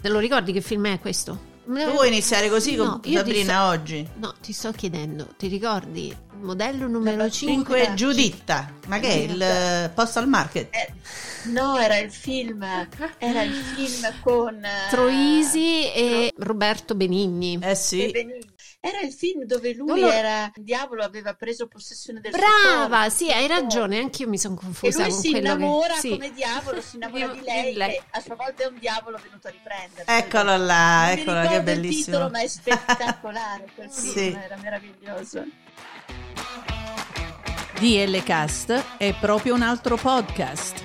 Te lo ricordi che film è questo? Tu vuoi iniziare così con No, ti Sabrina sto- oggi? No, ti sto chiedendo, ti ricordi il modello numero 5? 5 Giuditta, ma che è il eh, Postal Market? Eh, no, era il film, era il film con eh, Troisi e Roberto Benigni. Eh e sì, Benigni. Era il film dove lui lo- era il diavolo aveva preso possessione del suo Brava, sì, hai ragione, anch'io mi sono E confusa lui con si innamora che... sì. come diavolo, si innamora Io- di lei, lei. che a sua volta è un diavolo venuto a riprendere. eccolo là, Non eccolo che ricordo il bellissimo. titolo, ma è spettacolare quel Sì. film, era meraviglioso. DL Cast è proprio un altro podcast.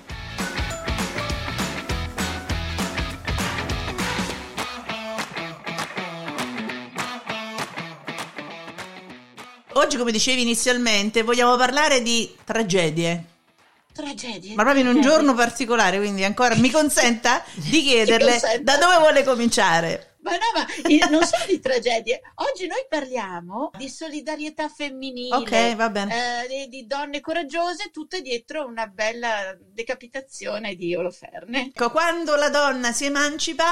Oggi, come dicevi inizialmente, vogliamo parlare di tragedie, Tragedie. ma proprio in un giorno particolare, quindi ancora mi consenta di chiederle consenta. da dove vuole cominciare. Ma no, ma non solo di tragedie. Oggi noi parliamo di solidarietà femminile. Ok, va bene. eh, di, di donne coraggiose, tutte dietro una bella decapitazione di Oloferne. Ecco, quando la donna si emancipa,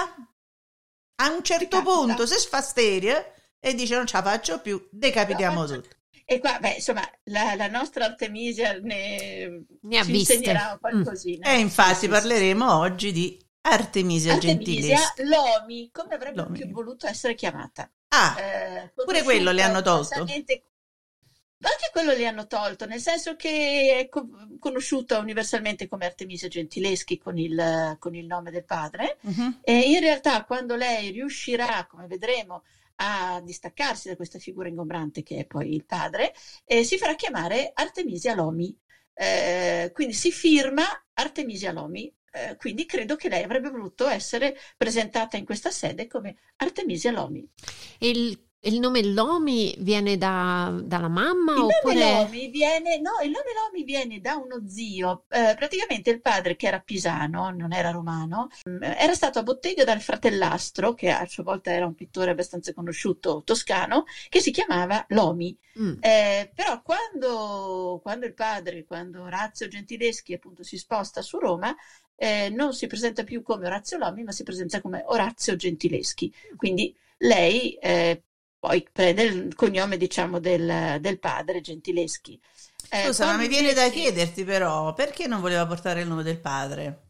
a un certo Decapita. punto si sfasteria e dice non ce la faccio più, decapitiamo No, tutto. E qua, beh, insomma, la, la nostra Artemisia ne, Ne ha ci viste. insegnerà qualcosina. E infatti parleremo oggi di Artemisia, Artemisia Gentileschi. Lomi, come avrebbe Lomi. più voluto essere chiamata. Ah, Eh, Pure quello le hanno tolto. Anche quello le hanno tolto, nel senso che è co- conosciuta universalmente come Artemisia Gentileschi con il, con il nome del padre. mhm. E in realtà, quando lei riuscirà, come vedremo, a distaccarsi da questa figura ingombrante che è poi il padre, eh, si farà chiamare Artemisia Lomi. Eh, quindi si firma Artemisia Lomi. Eh, quindi credo che lei avrebbe voluto essere presentata in questa sede come Artemisia Lomi. Il, il nome Lomi viene da- dalla mamma Il nome oppure... Lomi viene, no, il nome Lomi viene da uno zio, eh, praticamente il padre che era pisano, non era romano, mm, era stato a bottega dal fratellastro, che a sua volta era un pittore abbastanza conosciuto toscano, che si chiamava Lomi. Mm. Eh, però quando, quando il padre, quando Orazio Gentileschi appunto si sposta su Roma, eh, non si presenta più come Orazio Lomi, ma si presenta come Orazio Gentileschi. Quindi lei eh, poi prende il cognome, diciamo, del, del padre Gentileschi. Eh, Scusa, ma mi viene da chiederti però, perché non voleva portare il nome del padre?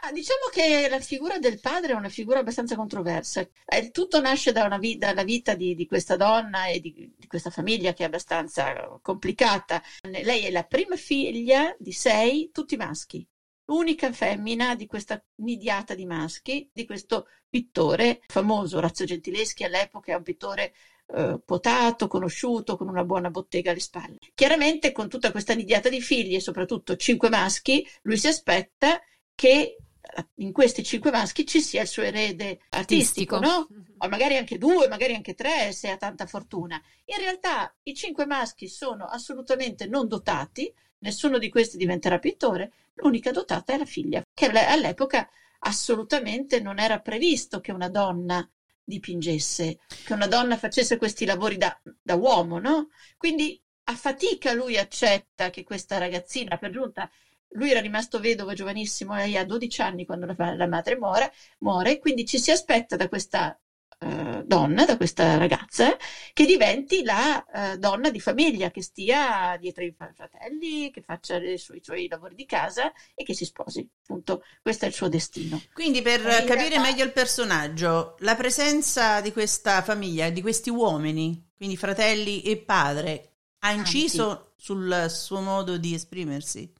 Ah, diciamo che la figura del padre è una figura abbastanza controversa. Eh, tutto nasce da una vi- dalla vita di, di questa donna e di, di questa famiglia che è abbastanza complicata. Lei è la prima figlia di sei, tutti maschi. Unica femmina di questa nidiata di maschi, di questo pittore famoso, Orazio Gentileschi all'epoca è un pittore eh, potato, conosciuto, con una buona bottega alle spalle. Chiaramente con tutta questa nidiata di figli e soprattutto cinque maschi, lui si aspetta che eh, in questi cinque maschi ci sia il suo erede artistico, no? O magari anche due, magari anche tre, se ha tanta fortuna. In realtà i cinque maschi sono assolutamente non dotati, nessuno di questi diventerà pittore, l'unica dotata è la figlia, che alle- all'epoca assolutamente non era previsto che una donna dipingesse, che una donna facesse questi lavori da, da uomo, no? Quindi a fatica lui accetta che questa ragazzina, per giunta, lui era rimasto vedovo giovanissimo, lei ha 12 anni quando la, la madre muore, muore, quindi ci si aspetta da questa eh, donna, da questa ragazza, che diventi la eh, donna di famiglia, che stia dietro i fratelli, che faccia i suoi, i suoi lavori di casa e che si sposi. Appunto, questo è il suo destino. Quindi per in capire realtà- meglio il personaggio, la presenza di questa famiglia, di questi uomini, quindi fratelli e padre, ha inciso sul suo modo di esprimersi?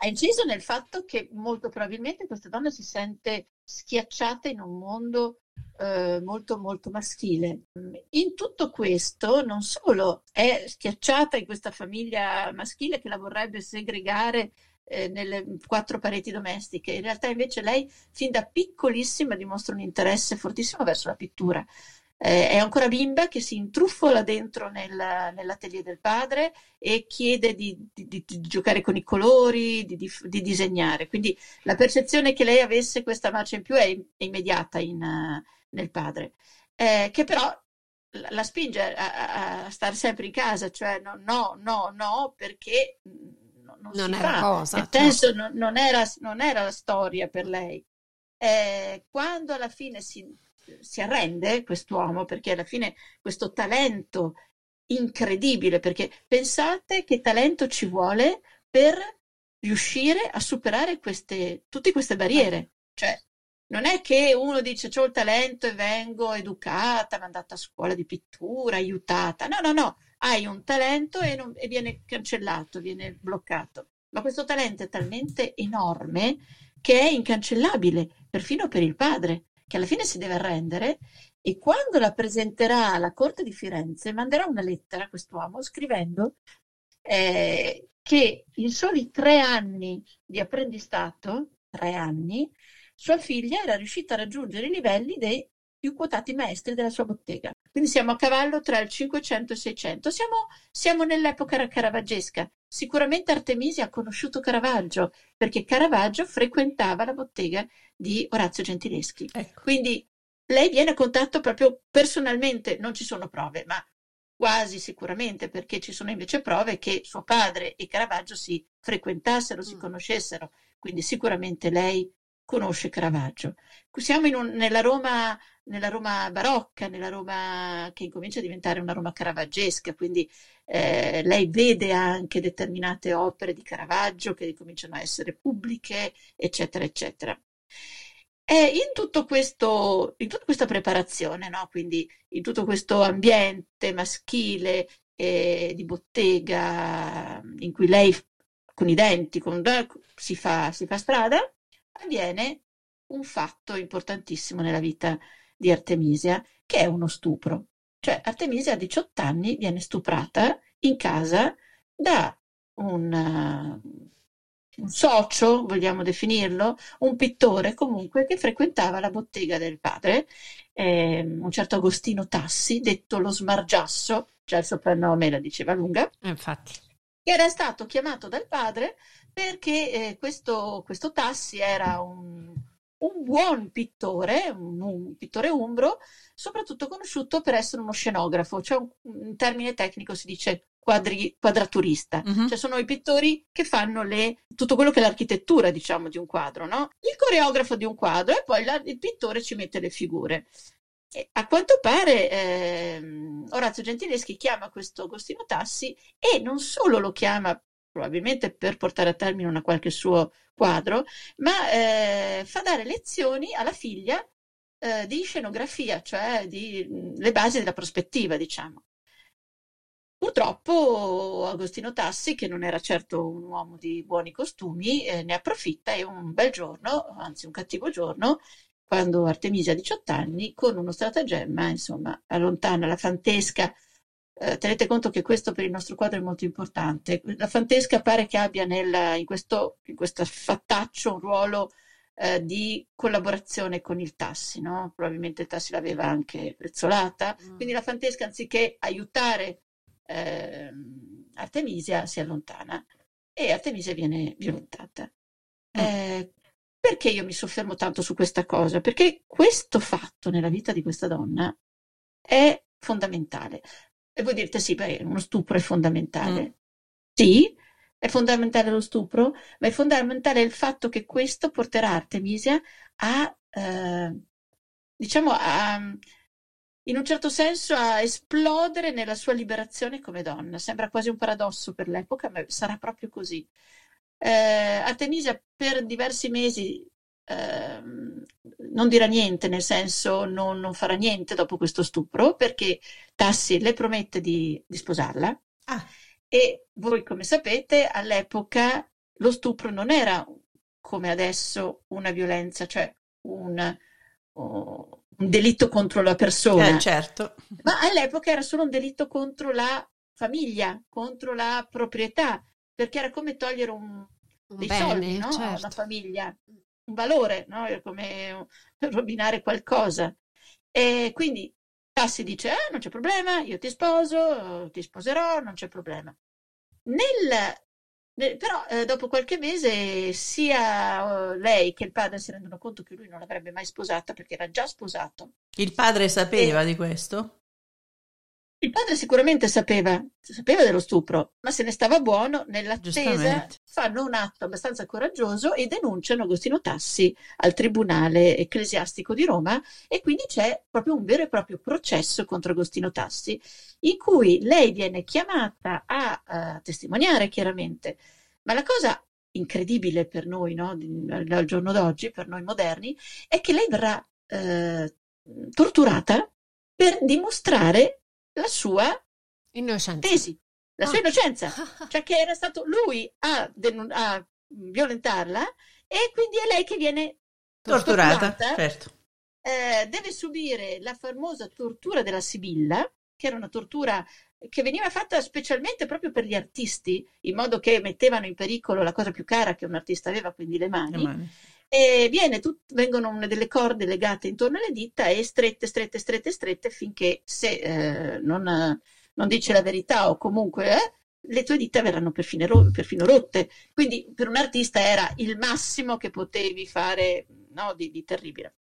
Ha inciso nel fatto che molto probabilmente questa donna si sente schiacciata in un mondo eh, molto molto maschile. In tutto questo non solo è schiacciata in questa famiglia maschile che la vorrebbe segregare eh, nelle quattro pareti domestiche. In realtà invece lei fin da piccolissima dimostra un interesse fortissimo verso la pittura. Eh, è ancora bimba che si intruffola dentro nel, nell'atelier del padre e chiede di, di, di, di giocare con i colori, di, disegnare. Quindi la percezione che lei avesse questa marcia in più è, è immediata in, nel padre, eh, che però la, la spinge a, a, stare sempre in casa, cioè no, no, no, no perché non, non era fa. cosa. Nel certo. senso, non, non, era, non era la storia per lei. Eh, quando alla fine si si arrende quest'uomo perché alla fine questo talento incredibile, perché pensate che talento ci vuole per riuscire a superare queste, tutte queste barriere. Cioè, non è che uno dice ho il talento e vengo educata, mandata a scuola di pittura, aiutata. No, no, no, hai un talento e, non, e viene cancellato, viene bloccato. Ma questo talento è talmente enorme che è incancellabile, perfino per il padre che alla fine si deve arrendere e quando la presenterà alla corte di Firenze manderà una lettera a quest'uomo scrivendo eh, che in soli tre anni di apprendistato, tre anni, sua figlia era riuscita a raggiungere i livelli dei più quotati maestri della sua bottega. Quindi siamo a cavallo tra il 500 e il 600. Siamo, siamo nell'epoca caravaggesca. Sicuramente Artemisia ha conosciuto Caravaggio perché Caravaggio frequentava la bottega di Orazio Gentileschi. Ecco. Quindi lei viene a contatto proprio personalmente, non ci sono prove, ma quasi sicuramente perché ci sono invece prove che suo padre e Caravaggio si frequentassero, si mm. conoscessero. Quindi sicuramente lei conosce Caravaggio. Siamo un, nella, Roma, nella, Roma, barocca, nella Roma che incomincia a diventare una Roma caravaggesca, quindi eh, lei vede anche determinate opere di Caravaggio che cominciano a essere pubbliche, eccetera, eccetera. E in, tutto questo, in tutta questa preparazione, no? quindi in tutto questo ambiente maschile eh, di bottega in cui lei con i denti con, si, fa, si fa strada, avviene un fatto importantissimo nella vita di Artemisia, che è uno stupro. Cioè Artemisia a 18 anni viene stuprata in casa da un, uh, un socio, vogliamo definirlo, un pittore comunque che frequentava la bottega del padre, eh, un certo Agostino Tassi, detto lo smargiasso, già il soprannome la diceva lunga. Infatti. Che era stato chiamato dal padre perché eh, questo, questo, Tassi era un, un buon pittore, un, un, pittore umbro, soprattutto conosciuto per essere uno scenografo, cioè un, un termine tecnico si dice quadri, quadraturista, uh-huh. cioè sono i pittori che fanno le, tutto quello che è l'architettura, diciamo, di un quadro, no? Il coreografo di un quadro e poi la, il pittore ci mette le figure. E a quanto pare eh, Orazio Gentileschi chiama questo Agostino Tassi e non solo lo chiama probabilmente per portare a termine una qualche suo quadro, ma eh, fa dare lezioni alla figlia eh, di scenografia, cioè di, le basi della prospettiva, diciamo. Purtroppo Agostino Tassi, che non era certo un uomo di buoni costumi, eh, ne approfitta e un bel giorno, anzi un cattivo giorno, quando Artemisia ha 18 anni, con uno stratagemma, insomma, allontana la fantesca eh, tenete conto che questo per il nostro quadro è molto importante. La Fantesca pare che abbia nel, in, questo, in questo fattaccio un ruolo eh, di collaborazione con il Tassi, no? probabilmente il Tassi l'aveva anche prezzolata, mm. quindi la Fantesca anziché aiutare eh, Artemisia si allontana e Artemisia viene violentata. Mm. Eh, perché io mi soffermo tanto su questa cosa? Perché questo fatto nella vita di questa donna è fondamentale. E voi direte sì, beh, uno stupro è fondamentale. Mm. Sì, è fondamentale lo stupro, ma è fondamentale il fatto che questo porterà Artemisia a, eh, diciamo, a, in un certo senso a esplodere nella sua liberazione come donna. Sembra quasi un paradosso per l'epoca, ma sarà proprio così. Eh, Artemisia per diversi mesi eh, non dirà niente, nel senso non, non, farà niente dopo questo stupro, perché Tassi le promette di, di sposarla. Ah. E voi, come sapete, all'epoca lo stupro non era come adesso una violenza, cioè un, un delitto contro la persona. Eh, certo. Ma all'epoca era solo un delitto contro la famiglia, contro la proprietà, perché era come togliere un, dei Bene, soldi, no? certo. Una famiglia, un valore, no? È come rovinare qualcosa. E quindi Tassi dice, ah, non c'è problema, io ti sposo, ti sposerò, non c'è problema. Nel, nel- però eh, dopo qualche mese sia eh, lei che il padre si rendono conto che lui non l'avrebbe mai sposata perché era già sposato. Il padre sapeva di questo? Il padre sicuramente sapeva, sapeva dello stupro, ma se ne stava buono. Nell'attesa fanno un atto abbastanza coraggioso e denunciano Agostino Tassi al Tribunale Ecclesiastico di Roma e quindi c'è proprio un vero e proprio processo contro Agostino Tassi in cui lei viene chiamata a, eh, testimoniare chiaramente. Ma la cosa incredibile per noi, no, al giorno d'oggi, per noi moderni, è che lei verrà eh, torturata per dimostrare la sua Innocenza. tesi, la sua Ah. innocenza, cioè che era stato lui a, denun- a violentarla e quindi è lei che viene Torturata, torturata, certo. eh, deve subire la famosa tortura della Sibilla, che era una tortura che veniva fatta specialmente proprio per gli artisti, in modo che mettevano in pericolo la cosa più cara che un artista aveva, quindi le mani. Le mani. E tut- vengono delle corde legate intorno alle dita e strette, strette, strette, strette finché se eh, non, non dici la verità o comunque eh, le tue dita verranno perfino, ro- perfino rotte. Quindi per un artista era il massimo che potevi fare no, di, di terribile.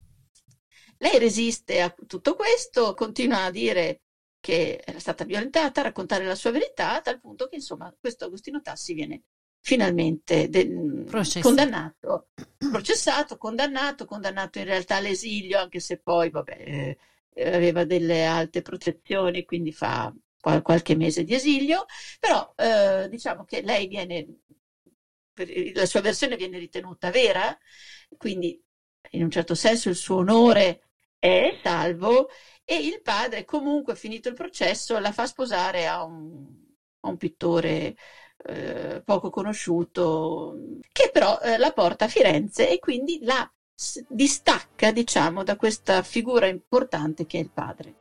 Lei resiste a tutto questo, continua a dire che era stata violentata, a raccontare la sua verità, a tal punto che insomma questo Agostino Tassi viene finalmente de- condannato, processato, condannato, condannato in realtà all'esilio, anche se poi vabbè, eh, aveva delle alte protezioni, quindi fa qual- qualche mese di esilio, però eh, diciamo che lei viene, la sua versione viene ritenuta vera, quindi in un certo senso il suo onore è salvo e il padre comunque finito il processo la fa sposare a un, a un pittore eh, poco conosciuto che però eh, la porta a Firenze e quindi la distacca diciamo da questa figura importante che è il padre.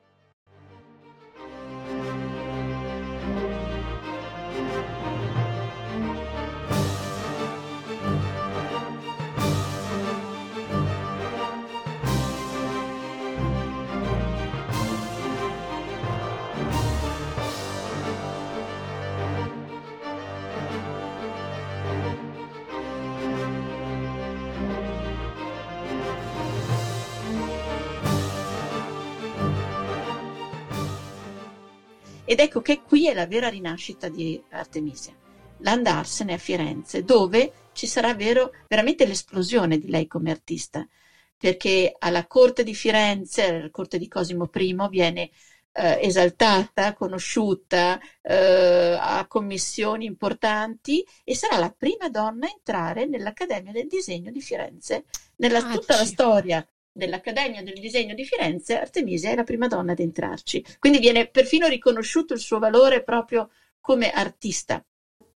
Ed ecco che qui è la vera rinascita di Artemisia, l'andarsene a Firenze, dove ci sarà vero- veramente l'esplosione di lei come artista, perché alla corte di Firenze, alla corte di Cosimo I, viene eh, esaltata, conosciuta, eh, ha commissioni importanti e sarà la prima donna a entrare nell'Accademia del Disegno di Firenze. Nella Ah, tutta la storia dell'Accademia del Disegno di Firenze, Artemisia è la prima donna ad entrarci. Quindi viene perfino riconosciuto il suo valore proprio come artista.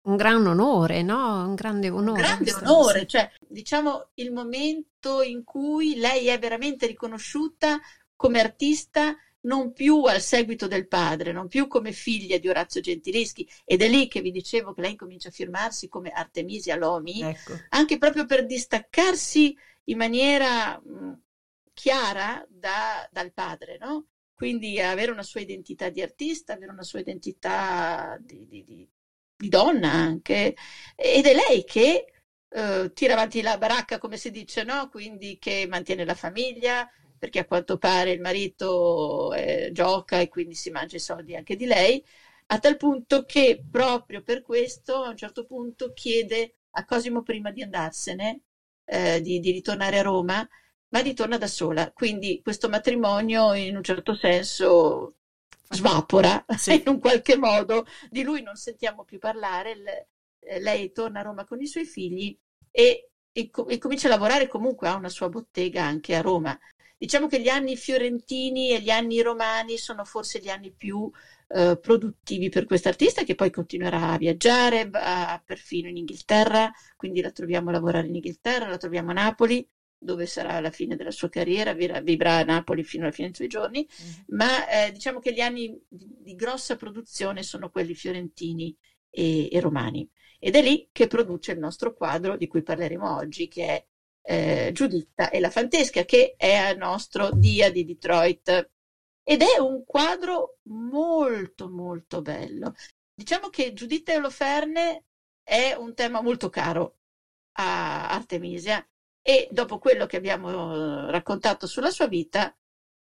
Un gran onore, no? Un grande Un onore. grande questo, onore, cioè diciamo il momento in cui lei è veramente riconosciuta come artista non più al seguito del padre, non più come figlia di Orazio Gentileschi, ed è lì che vi dicevo che lei comincia a firmarsi come Artemisia Lomi, Ecco. anche proprio per distaccarsi in maniera mh, chiara da- dal padre, no? Quindi avere una sua identità di artista, avere una sua identità di, di- di- di donna anche, ed è lei che eh, tira avanti la baracca, come si dice, no? Quindi che mantiene la famiglia, perché a quanto pare il marito eh, gioca e quindi si mangia i soldi anche di lei, a tal punto che proprio per questo a un certo punto chiede a Cosimo prima di andarsene, eh, di, di ritornare a Roma, ma ritorna da sola. Quindi questo matrimonio in un certo senso svapora Sì. in un qualche modo, di lui non sentiamo più parlare, l- eh, lei torna a Roma con i suoi figli e, e co- e comincia a lavorare comunque, ha una sua bottega anche a Roma. Diciamo che gli anni fiorentini e gli anni romani sono forse gli anni più eh, produttivi per quest'artista che poi continuerà a viaggiare, va perfino in Inghilterra, quindi la troviamo a lavorare in Inghilterra, la troviamo a Napoli, dove sarà la fine della sua carriera, vivrà, a Napoli fino alla fine dei suoi giorni, ma eh, diciamo che gli anni di, di grossa produzione sono quelli fiorentini e, e romani. Ed è lì che produce il nostro quadro di cui parleremo oggi, che è eh, Giuditta e la Fantesca, che è al nostro Dia di Detroit. Ed è un quadro molto, molto bello. Diciamo che Giuditta e Oloferne è un tema molto caro a Artemisia e dopo quello che abbiamo eh, raccontato sulla sua vita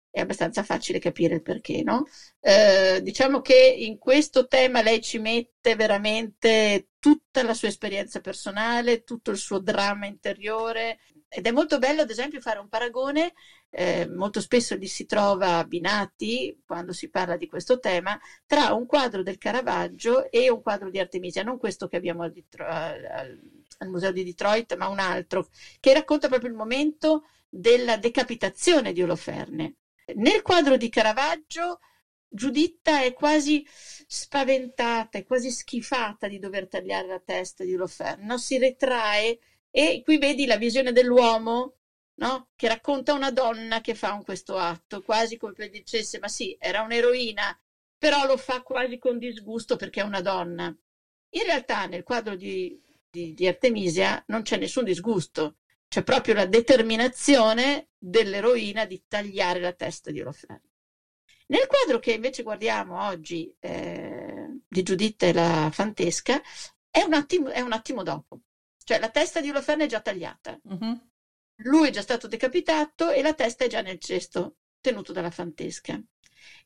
è abbastanza facile capire il perché, no? Eh, diciamo che in questo tema lei ci mette veramente tutta la sua esperienza personale, tutto il suo dramma interiore ed è molto bello, ad esempio, fare un paragone. Eh, molto spesso li si trova abbinati quando si parla di questo tema tra un quadro del Caravaggio e un quadro di Artemisia, non questo che abbiamo al, al, al Museo di Detroit, ma un altro che racconta proprio il momento della decapitazione di Oloferne. Nel quadro di Caravaggio Giuditta è quasi spaventata, è quasi schifata di dover tagliare la testa di Oloferne, si ritrae e qui vedi la visione dell'uomo no? che racconta una donna che fa un questo atto, quasi come per dicesse ma sì, era un'eroina, però lo fa quasi con disgusto perché è una donna. In realtà nel quadro di, di, di Artemisia non c'è nessun disgusto, c'è proprio la determinazione dell'eroina di tagliare la testa di Oloferne. Nel quadro che invece guardiamo oggi eh, di Giuditta e la Fantesca è un, attimo, è un attimo dopo, cioè la testa di Oloferne è già tagliata, uh-huh. lui è già stato decapitato e la testa è già nel cesto tenuto dalla Fantesca.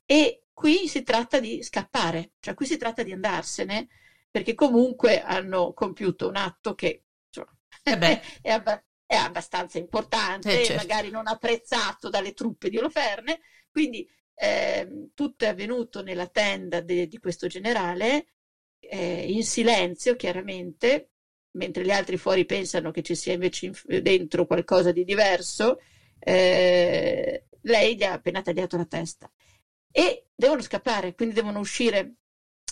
E qui si tratta di scappare, cioè qui si tratta di andarsene, perché comunque hanno compiuto un atto che cioè, è, abba- è abbastanza importante, eh, certo. magari non apprezzato dalle truppe di Oloferne, quindi eh, tutto è avvenuto nella tenda de, di questo generale, eh, in silenzio chiaramente, mentre gli altri fuori pensano che ci sia invece in, dentro qualcosa di diverso, eh, lei gli ha appena tagliato la testa. E devono scappare, quindi devono uscire.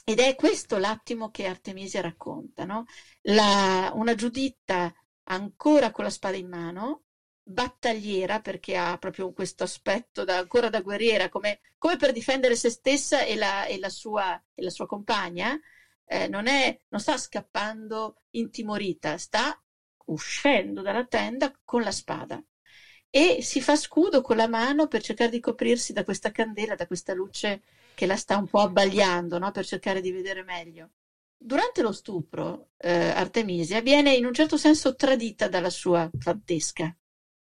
Ed è questo l'attimo che Artemisia racconta, no? la, una Giuditta ancora con la spada in mano, battagliera perché ha proprio questo aspetto da, ancora da guerriera, come, come, per difendere se stessa e la, e la, sua, e la sua, compagna, eh, non, è, non sta scappando intimorita, sta uscendo dalla tenda con la spada e si fa scudo con la mano per cercare di coprirsi da questa candela, da questa luce che la sta un po' abbagliando, no? per cercare di vedere meglio. Durante lo stupro, eh, Artemisia viene in un certo senso tradita dalla sua fantesca.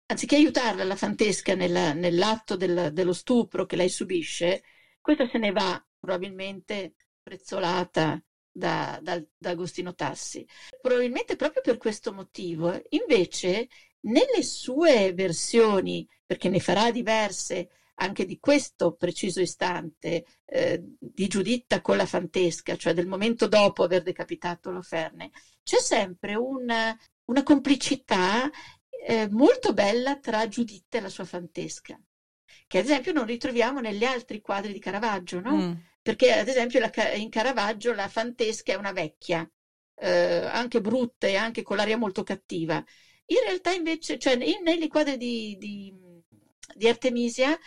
Anziché aiutarla, la fantesca, nella, nell'atto del, dello stupro che lei subisce, questa se ne va probabilmente prezzolata da, da, da Agostino Tassi. Probabilmente proprio per questo motivo, invece, nelle sue versioni, perché ne farà diverse anche di questo preciso istante eh, di Giuditta con la fantesca, cioè del momento dopo aver decapitato Loferne, c'è sempre una, una complicità eh, molto bella tra Giuditta e la sua fantesca, che ad esempio non ritroviamo negli altri quadri di Caravaggio, no? Mm. Perché ad esempio la, in Caravaggio la fantesca è una vecchia, eh, anche brutta e anche con l'aria molto cattiva. In realtà invece, cioè in, nei quadri di, di, di Artemisia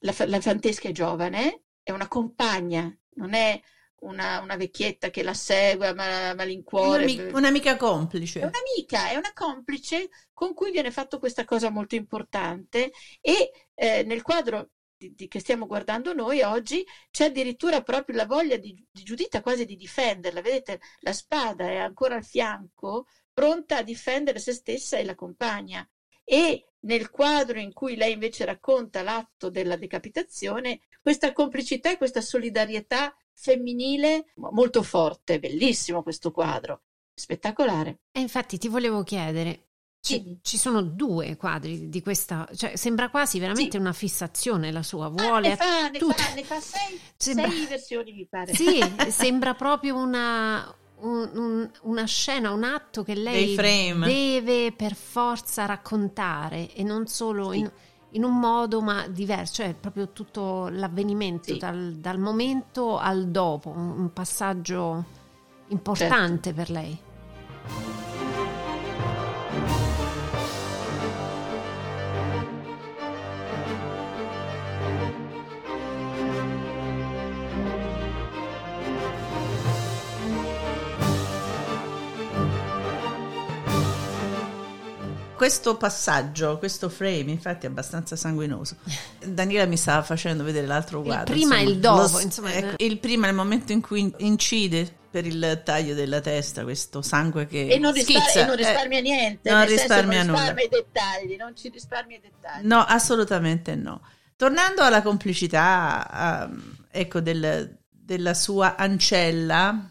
la, la Fantesca è giovane, è una compagna, non è una, una vecchietta che la segue a malincuore. Un'amica, un'amica complice. È un'amica, è una complice con cui viene fatto questa cosa molto importante e eh, nel quadro di, di che stiamo guardando noi oggi c'è addirittura proprio la voglia di, di Giuditta quasi di difenderla. Vedete, la spada è ancora al fianco, pronta a difendere se stessa e la compagna. E nel quadro in cui lei invece racconta l'atto della decapitazione, questa complicità e questa solidarietà femminile molto forte, bellissimo questo quadro, spettacolare. E infatti ti volevo chiedere, ci, ci, sono due quadri di questa, cioè sembra quasi veramente sì. una fissazione la sua, vuole... Ah, ne, fa, ne, fa, ne fa sei, sembra, sei versioni mi pare. Sì, sembra proprio una, un, un, una scena, un atto che lei deve per forza raccontare e non solo sì. in, in, un modo ma diverso, cioè proprio tutto l'avvenimento sì. dal, dal, momento al dopo, un, passaggio importante certo. per lei. Questo passaggio, questo frame, infatti, è abbastanza sanguinoso. Daniela mi stava facendo vedere l'altro quadro. Il prima e il dopo. Lo, insomma, ecco, il prima è il momento in cui incide per il taglio della testa questo sangue che e non, rispar- schizza, e non risparmia eh, niente non risparmia senso, non risparmia i dettagli non ci risparmia i dettagli no assolutamente no tornando alla complicità uh, ecco del, della sua ancella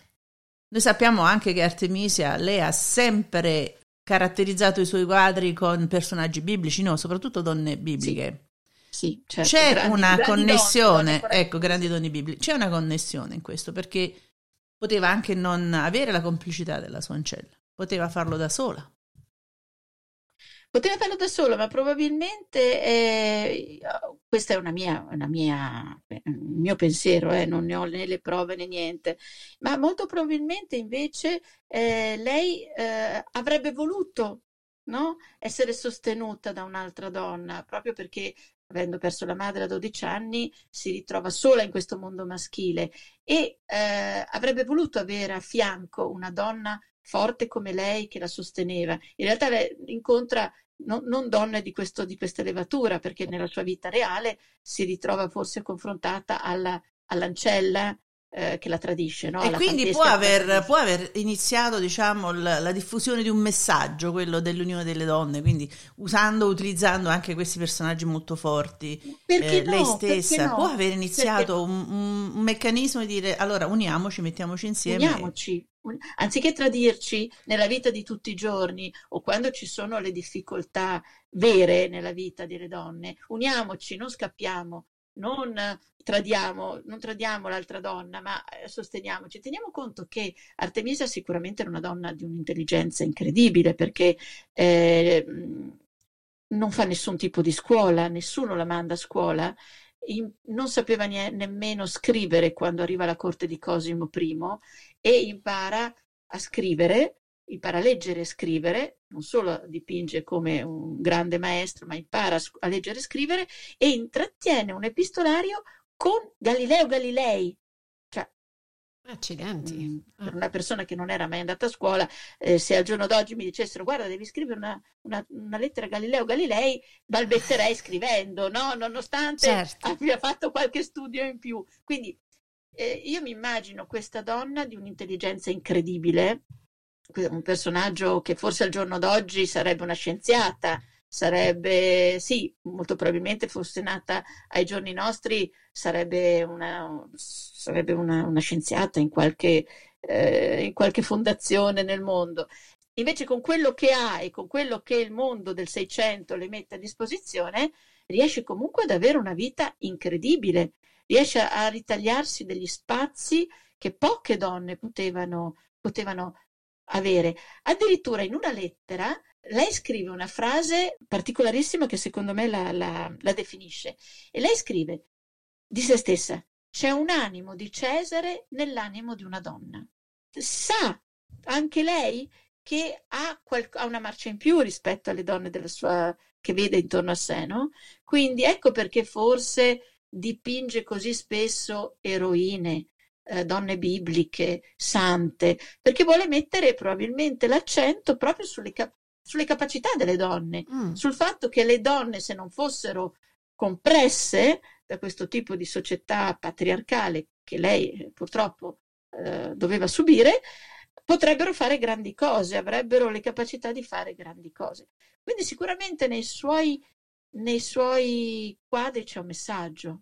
noi sappiamo anche che Artemisia lei ha sempre caratterizzato i suoi quadri con personaggi biblici no soprattutto donne bibliche sì. Sì, certo. C'è grandi, una grandi connessione, donne, ecco, grandi doni biblici, c'è una connessione in questo perché poteva anche non avere la complicità della sua ancella, poteva farlo da sola. Poteva farlo da sola, ma probabilmente eh, questa è una mia, una mia, un mio pensiero, eh, non ne ho né le prove né niente, ma molto probabilmente invece eh, lei eh, avrebbe voluto no? essere sostenuta da un'altra donna, proprio perché avendo perso la madre a 12 anni, si ritrova sola in questo mondo maschile e eh, avrebbe voluto avere a fianco una donna forte come lei che la sosteneva. In realtà incontra non, non donne di, questo, di questa levatura, perché nella sua vita reale si ritrova forse confrontata alla, all'ancella eh, che la tradisce. No? E quindi può aver, può aver, iniziato diciamo, la, la, diffusione di un messaggio, quello dell'unione delle donne, quindi usando, utilizzando anche questi personaggi molto forti. Eh, no, lei stessa no? può aver iniziato un, un, un, meccanismo di dire allora uniamoci, mettiamoci insieme. Uniamoci. Anziché tradirci nella vita di tutti i giorni o quando ci sono le difficoltà vere nella vita delle donne, uniamoci, non scappiamo, non tradiamo, non tradiamo l'altra donna, ma eh, sosteniamoci. Teniamo conto che Artemisia sicuramente era una donna di un'intelligenza incredibile perché eh, non fa nessun tipo di scuola, nessuno la manda a scuola, in, non sapeva ne- nemmeno scrivere quando arriva alla corte di Cosimo I e impara a scrivere impara a leggere e scrivere, non solo dipinge come un grande maestro, ma impara a leggere e scrivere e intrattiene un epistolario con Galileo Galilei. Accidenti. Mm, per una persona che non era mai andata a scuola, eh, se al giorno d'oggi mi dicessero guarda devi scrivere una, una, una lettera a Galileo Galilei, balbetterei scrivendo, no? nonostante certo. abbia fatto qualche studio in più. Quindi eh, io mi immagino questa donna di un'intelligenza incredibile, un personaggio che forse al giorno d'oggi sarebbe una scienziata, sarebbe, sì, molto probabilmente fosse nata ai giorni nostri, sarebbe una, sarebbe una, una scienziata in qualche, eh, in qualche fondazione nel mondo. Invece con quello che ha e con quello che il mondo del Seicento le mette a disposizione, riesce comunque ad avere una vita incredibile, riesce a, ritagliarsi degli spazi che poche donne potevano, potevano avere. Addirittura in una lettera lei scrive una frase particolarissima che secondo me la, la, la definisce e lei scrive di se stessa c'è un animo di Cesare nell'animo di una donna. Sa anche lei che ha, qual- ha, una marcia in più rispetto alle donne sua, che vede intorno a sé, no? Quindi ecco perché forse dipinge così spesso eroine, eh, donne bibliche, sante, perché vuole mettere probabilmente l'accento proprio sulle, cap- sulle capacità delle donne, mm. sul fatto che le donne, se non fossero compresse da questo tipo di società patriarcale che lei eh, purtroppo eh, doveva subire, potrebbero fare grandi cose, avrebbero le capacità di fare grandi cose. Quindi sicuramente nei suoi, nei suoi quadri c'è un messaggio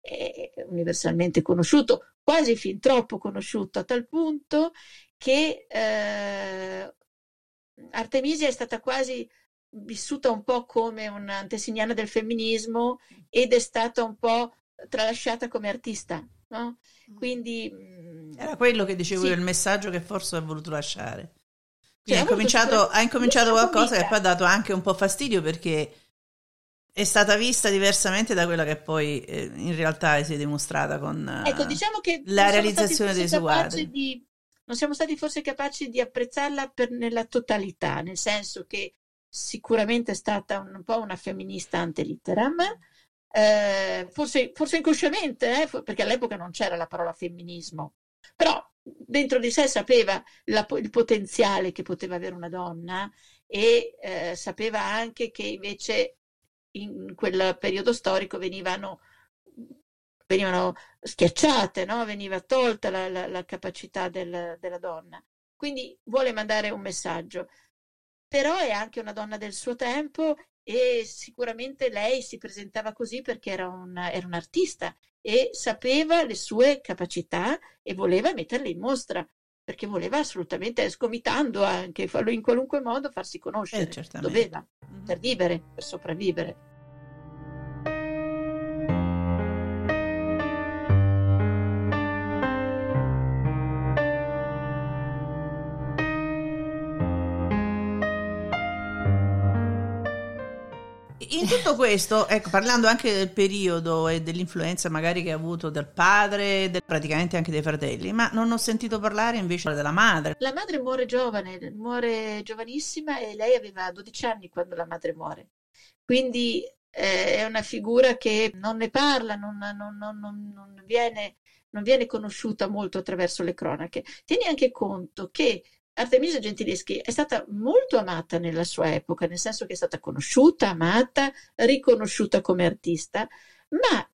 è universalmente conosciuto, quasi fin troppo conosciuto, a tal punto che eh, Artemisia è stata quasi vissuta un po' come un'antesignana del femminismo ed è stata un po' tralasciata come artista. No? Mm. Quindi mm, era quello che dicevo sì. io, il messaggio che forse ha voluto lasciare. Cioè, ha, incominciato, ha incominciato qualcosa che poi ha dato anche un po' fastidio perché è stata vista diversamente da quella che poi eh, in realtà si è dimostrata con ecco, diciamo la realizzazione dei suoi quadri. Di, non siamo stati forse capaci di apprezzarla per, nella totalità, nel senso che sicuramente è stata un, po' una femminista ante litteram, eh, forse, forse, inconsciamente, eh, perché all'epoca non c'era la parola femminismo, però dentro di sé sapeva la, il potenziale che poteva avere una donna e eh, sapeva anche che invece in quel periodo storico venivano, venivano schiacciate, no? veniva tolta la, la, la capacità del, della donna. Quindi vuole mandare un messaggio, però è anche una donna del suo tempo e sicuramente lei si presentava così perché era un, era un artista e sapeva le sue capacità e voleva metterle in mostra perché voleva assolutamente, sgomitando anche, farlo in qualunque modo, farsi conoscere. Eh, Doveva, mm-hmm. per vivere, per sopravvivere. In tutto questo, ecco, parlando anche del periodo e dell'influenza magari che ha avuto del padre, del, praticamente anche dei fratelli, ma non ho sentito parlare invece della madre. La madre muore giovane, muore giovanissima e lei aveva 12 anni quando la madre muore. Quindi eh, è una figura che non ne parla, non, non, non, non viene, viene conosciuta molto attraverso le cronache. Tieni anche conto che Artemisia Gentileschi è stata molto amata nella sua epoca, nel senso che è stata conosciuta, amata, riconosciuta come artista, ma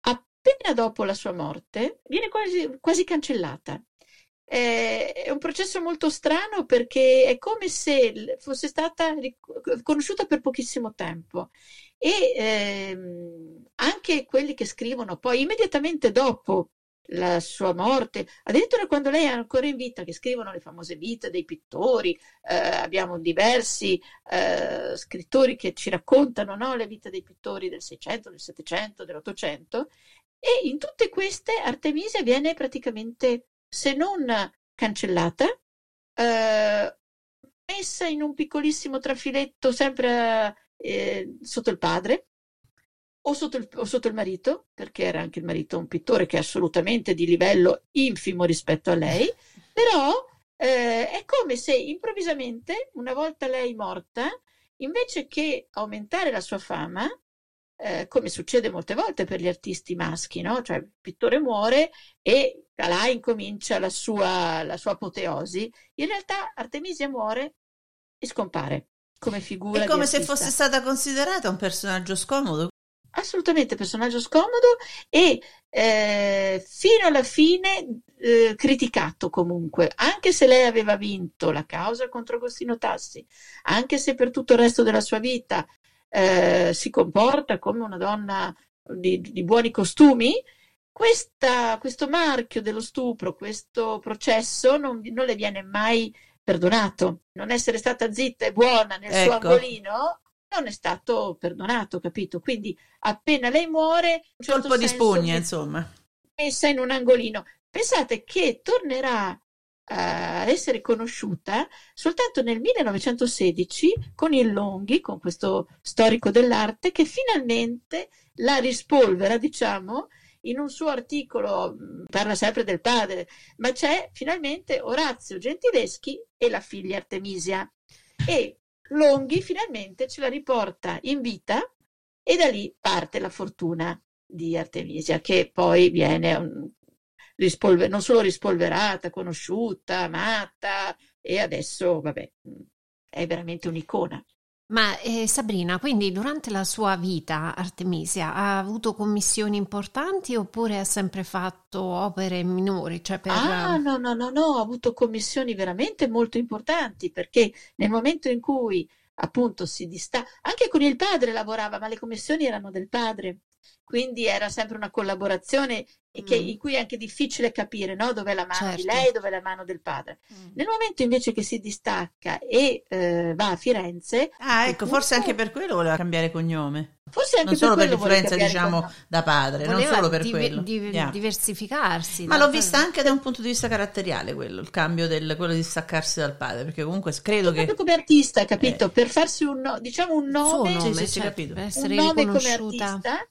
appena dopo la sua morte viene quasi, quasi cancellata. È un processo molto strano perché è come se fosse stata conosciuta per pochissimo tempo e ehm, anche quelli che scrivono poi immediatamente dopo la sua morte, addirittura quando lei è ancora in vita, che scrivono le famose vite dei pittori, eh, abbiamo diversi eh, scrittori che ci raccontano no, le vite dei pittori del 600, del 700, dell'Ottocento, e in tutte queste Artemisia viene praticamente, se non cancellata, eh, messa in un piccolissimo trafiletto sempre eh, sotto il padre, o sotto, il, o sotto il marito, perché era anche il marito un pittore che è assolutamente di livello infimo rispetto a lei, però eh, è come se improvvisamente, una volta lei morta, invece che aumentare la sua fama, eh, come succede molte volte per gli artisti maschi, no? cioè il pittore muore e da là incomincia la sua, la sua apoteosi, in realtà Artemisia muore e scompare come figura. È come se fosse stata considerata un personaggio scomodo, assolutamente personaggio scomodo e eh, fino alla fine eh, criticato comunque, anche se lei aveva vinto la causa contro Agostino Tassi, anche se per tutto il resto della sua vita eh, si comporta come una donna di, di buoni costumi, questa, questo marchio dello stupro, questo processo non, non, le viene mai perdonato. Non essere stata zitta e buona nel ecco. suo angolino non è stato perdonato, capito? Quindi appena lei muore... Un colpo di spugna, insomma. Messa in un angolino. Pensate che tornerà a essere conosciuta soltanto nel 1916 con il Longhi, con questo storico dell'arte, che finalmente la rispolvera, diciamo, in un suo articolo, parla sempre del padre, ma c'è finalmente Orazio Gentileschi e la figlia Artemisia. E Longhi finalmente ce la riporta in vita e da lì parte la fortuna di Artemisia, che poi viene un, rispolver- non solo rispolverata, conosciuta, amata e adesso, vabbè, è veramente un'icona. Ma eh, Sabrina, quindi durante la sua vita Artemisia ha avuto commissioni importanti oppure ha sempre fatto opere minori? Cioè per... Ah, no, no, no, no, ha avuto commissioni veramente molto importanti perché nel momento in cui appunto si dista, anche con il padre lavorava, ma le commissioni erano del padre quindi era sempre una collaborazione che, mm. in cui è anche difficile capire no? dove è la mano certo. di lei, dove è la mano del padre. Mm. Nel momento invece che si distacca e eh, va a Firenze... Ah, ecco, forse anche per quello voleva cambiare cognome. Forse anche non solo per l'influenza, diciamo, cognome. da padre, voleva non solo per div- quello. Div- yeah. diversificarsi. Ma l'ho vista anche da un punto di vista caratteriale quello, il cambio del quello di staccarsi dal padre, perché comunque credo che... Proprio come artista, capito? Eh. Per farsi un, diciamo, un nome... nome sì, sì, certo, capito. Per essere un nome come artista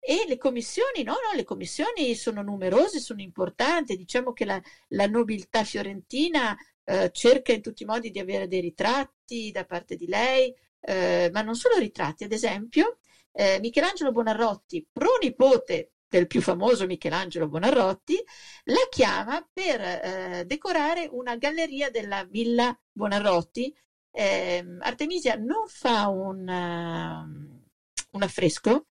e le commissioni, no, no, le commissioni sono numerose, sono importanti. Diciamo che la, la nobiltà fiorentina eh, cerca in tutti i modi di avere dei ritratti da parte di lei, eh, ma non solo ritratti. Ad esempio, eh, Michelangelo Bonarrotti, pronipote del più famoso Michelangelo Bonarrotti, la chiama per eh, decorare una galleria della Villa Bonarrotti eh, Artemisia non fa un, uh, un affresco,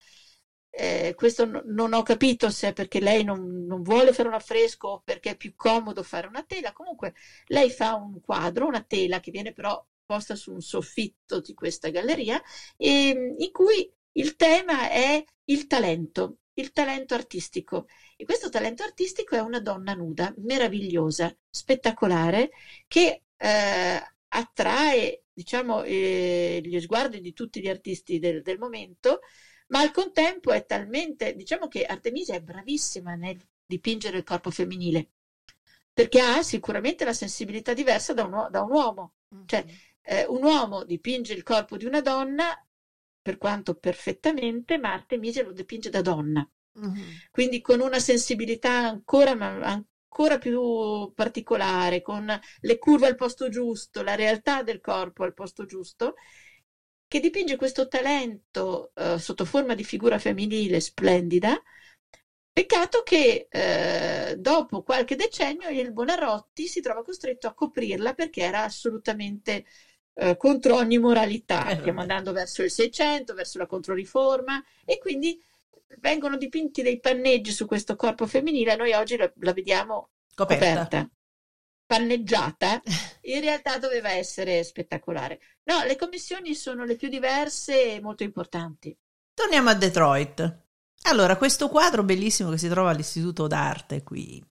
eh, questo no, non ho capito se è perché lei non, non, vuole fare un affresco o perché è più comodo fare una tela. Comunque lei fa un quadro, una tela che viene però posta su un soffitto di questa galleria, e, in cui il tema è il talento, il talento artistico. E questo talento artistico è una donna nuda, meravigliosa, spettacolare, che eh, attrae diciamo, eh, gli sguardi di tutti gli artisti del, del momento ma al contempo è talmente, diciamo che Artemisia è bravissima nel dipingere il corpo femminile, perché ha sicuramente la sensibilità diversa da un, da un uomo. Mm-hmm. Cioè, eh, un uomo dipinge il corpo di una donna, per quanto perfettamente, ma Artemisia lo dipinge da donna. Mm-hmm. Quindi con una sensibilità ancora, ancora più particolare, con le curve al posto giusto, la realtà del corpo al posto giusto, che dipinge questo talento eh, sotto forma di figura femminile splendida. Peccato che eh, dopo qualche decennio il Bonarotti si trova costretto a coprirla perché era assolutamente eh, contro ogni moralità. Eh, Stiamo andando verso il Seicento, verso la Controriforma e quindi vengono dipinti dei panneggi su questo corpo femminile. Noi oggi la, la vediamo coperta. coperta panneggiata, in realtà doveva essere spettacolare. No, le commissioni sono le più diverse e molto importanti. Torniamo a Detroit. Allora, questo quadro bellissimo che si trova all'Istituto d'Arte qui,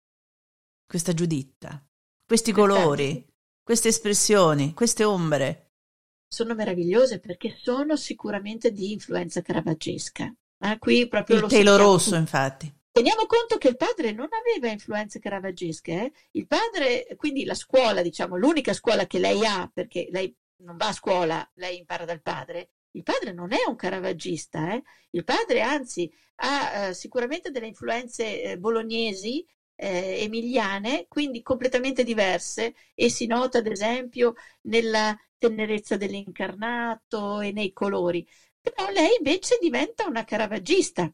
questa Giuditta, questi colori, queste espressioni, queste ombre. Sono meravigliose perché sono sicuramente di influenza caravaggesca. Eh, qui proprio Il telo rosso, infatti. Teniamo conto che il padre non aveva influenze caravaggesche, eh? il padre, quindi la scuola, diciamo, l'unica scuola che lei ha, perché lei non va a scuola, lei impara dal padre, il padre non è un caravaggista, eh? il padre anzi ha eh, sicuramente delle influenze eh, bolognesi, eh, emiliane, quindi completamente diverse e si nota ad esempio nella tenerezza dell'incarnato e nei colori. Però lei invece diventa una caravaggista,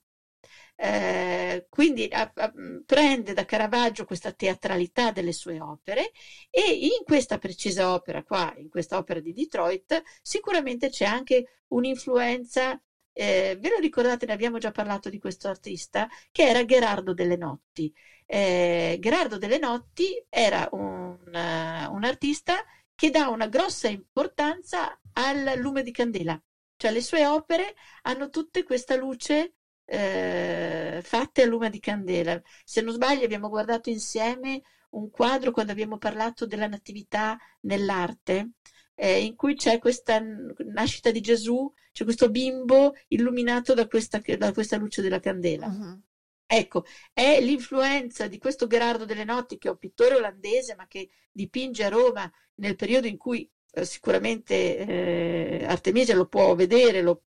eh, quindi a, a, prende da Caravaggio questa teatralità delle sue opere e in questa precisa opera qua, in questa opera di Detroit, sicuramente c'è anche un'influenza eh, ve lo ricordate, ne abbiamo già parlato di questo artista, che era Gerardo delle Notti. Eh, Gerardo delle Notti era un, uh, un, artista che dà una grossa importanza al lume di candela, cioè le sue opere hanno tutte questa luce eh, fatte a lume di candela. Se non sbaglio abbiamo guardato insieme un quadro quando abbiamo parlato della natività nell'arte, eh, in cui c'è questa nascita di Gesù, c'è questo bimbo illuminato da questa, da questa luce della candela. Uh-huh. Ecco, è l'influenza di questo Gerardo delle Notti, che è un pittore olandese, ma che dipinge a Roma nel periodo in cui eh, sicuramente eh, Artemisia lo può vedere, lo,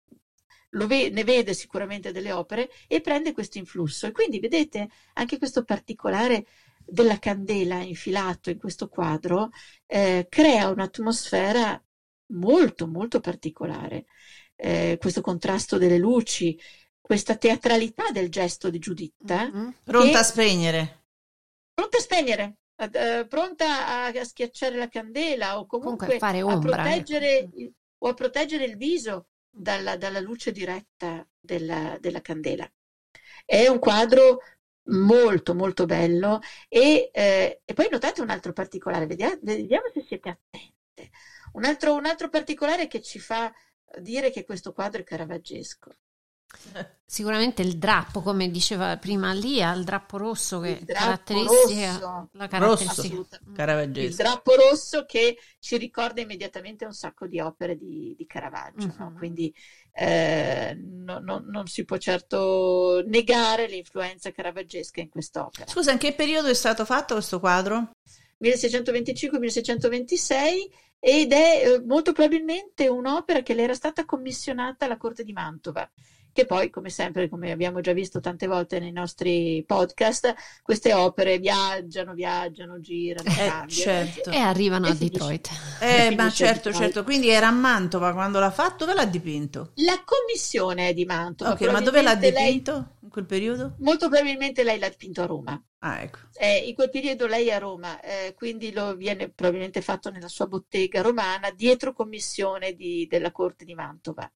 ve- ne vede sicuramente delle opere e prende questo influsso. E quindi vedete anche questo particolare della candela infilato in questo quadro eh, crea un'atmosfera molto molto particolare. Eh, questo contrasto delle luci, questa teatralità del gesto di Giuditta. Mm-hmm. Pronta che... a spegnere. Pronta a spegnere, uh, pronta a, a, schiacciare la candela o comunque, comunque a, proteggere, eh. o a proteggere il viso dalla, dalla luce diretta della, della, candela. È un quadro molto molto bello e, eh, e poi notate un altro particolare, vediamo, vediamo se siete attente. Un altro, un altro particolare che ci fa dire che questo quadro è caravaggesco. Sicuramente il drappo, come diceva prima Lia, il drappo rosso che il caratteristica rosso. la caratteristica. Rosso, mm. il drappo rosso che ci ricorda immediatamente un sacco di opere di, di Caravaggio, uh-huh. no? Mm-hmm. quindi eh, no, no, non si può certo negare l'influenza caravaggesca in quest'opera. Scusa, in che periodo è stato fatto questo quadro? 1625-1626 ed è eh, molto probabilmente un'opera che le era stata commissionata alla corte di Mantova che poi, come sempre, come abbiamo già visto tante volte nei nostri podcast, queste opere viaggiano, viaggiano, girano, eh, cambiano. Certo. E arrivano e a Detroit. Eh, ma certo, certo, quindi era a Mantova quando l'ha fatto, dove l'ha dipinto? La commissione è di Mantova. Ok, ma dove l'ha dipinto? Lei quel periodo? Molto probabilmente lei l'ha dipinto a Roma. Ah, ecco. Eh, in quel periodo lei è a Roma, eh, quindi lo viene probabilmente fatto nella sua bottega romana, dietro commissione di, della corte di Mantova.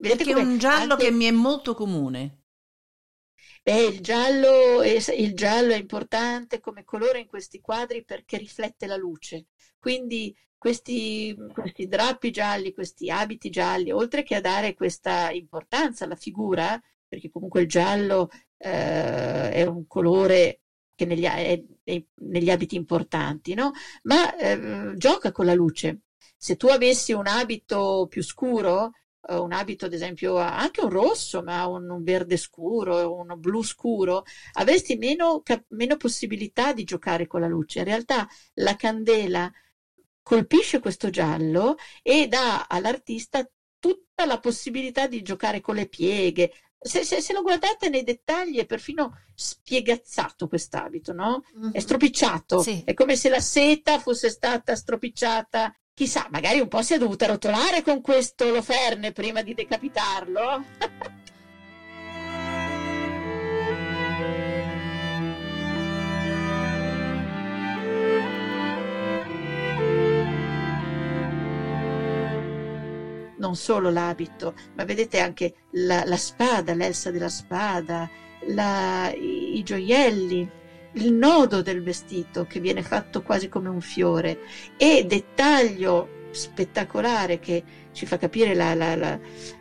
Vedete Perché è un giallo anche... che mi è molto comune. Beh, il giallo, è, il giallo è importante come colore in questi quadri perché riflette la luce. Quindi questi, questi drappi gialli, questi abiti gialli, oltre che a dare questa importanza alla figura, perché comunque il giallo eh, è un colore che negli, è, è negli abiti importanti, no? ma eh, gioca con la luce. Se tu avessi un abito più scuro, un abito ad esempio anche un rosso, ma un, un verde scuro, un blu scuro, avresti meno, meno possibilità di giocare con la luce. In realtà la candela colpisce questo giallo e dà all'artista tutta la possibilità di giocare con le pieghe, se, se, se, lo guardate nei dettagli è perfino spiegazzato quest'abito, no? Mm-hmm. È stropicciato, sì. è come se la seta fosse stata stropicciata. Chissà, magari un po' si è dovuta rotolare con questo Loferne prima di decapitarlo. non solo l'abito, ma vedete anche la, la spada, l'elsa della spada, la, i, i gioielli, il nodo del vestito che viene fatto quasi come un fiore e dettaglio spettacolare che ci fa capire la, la, la,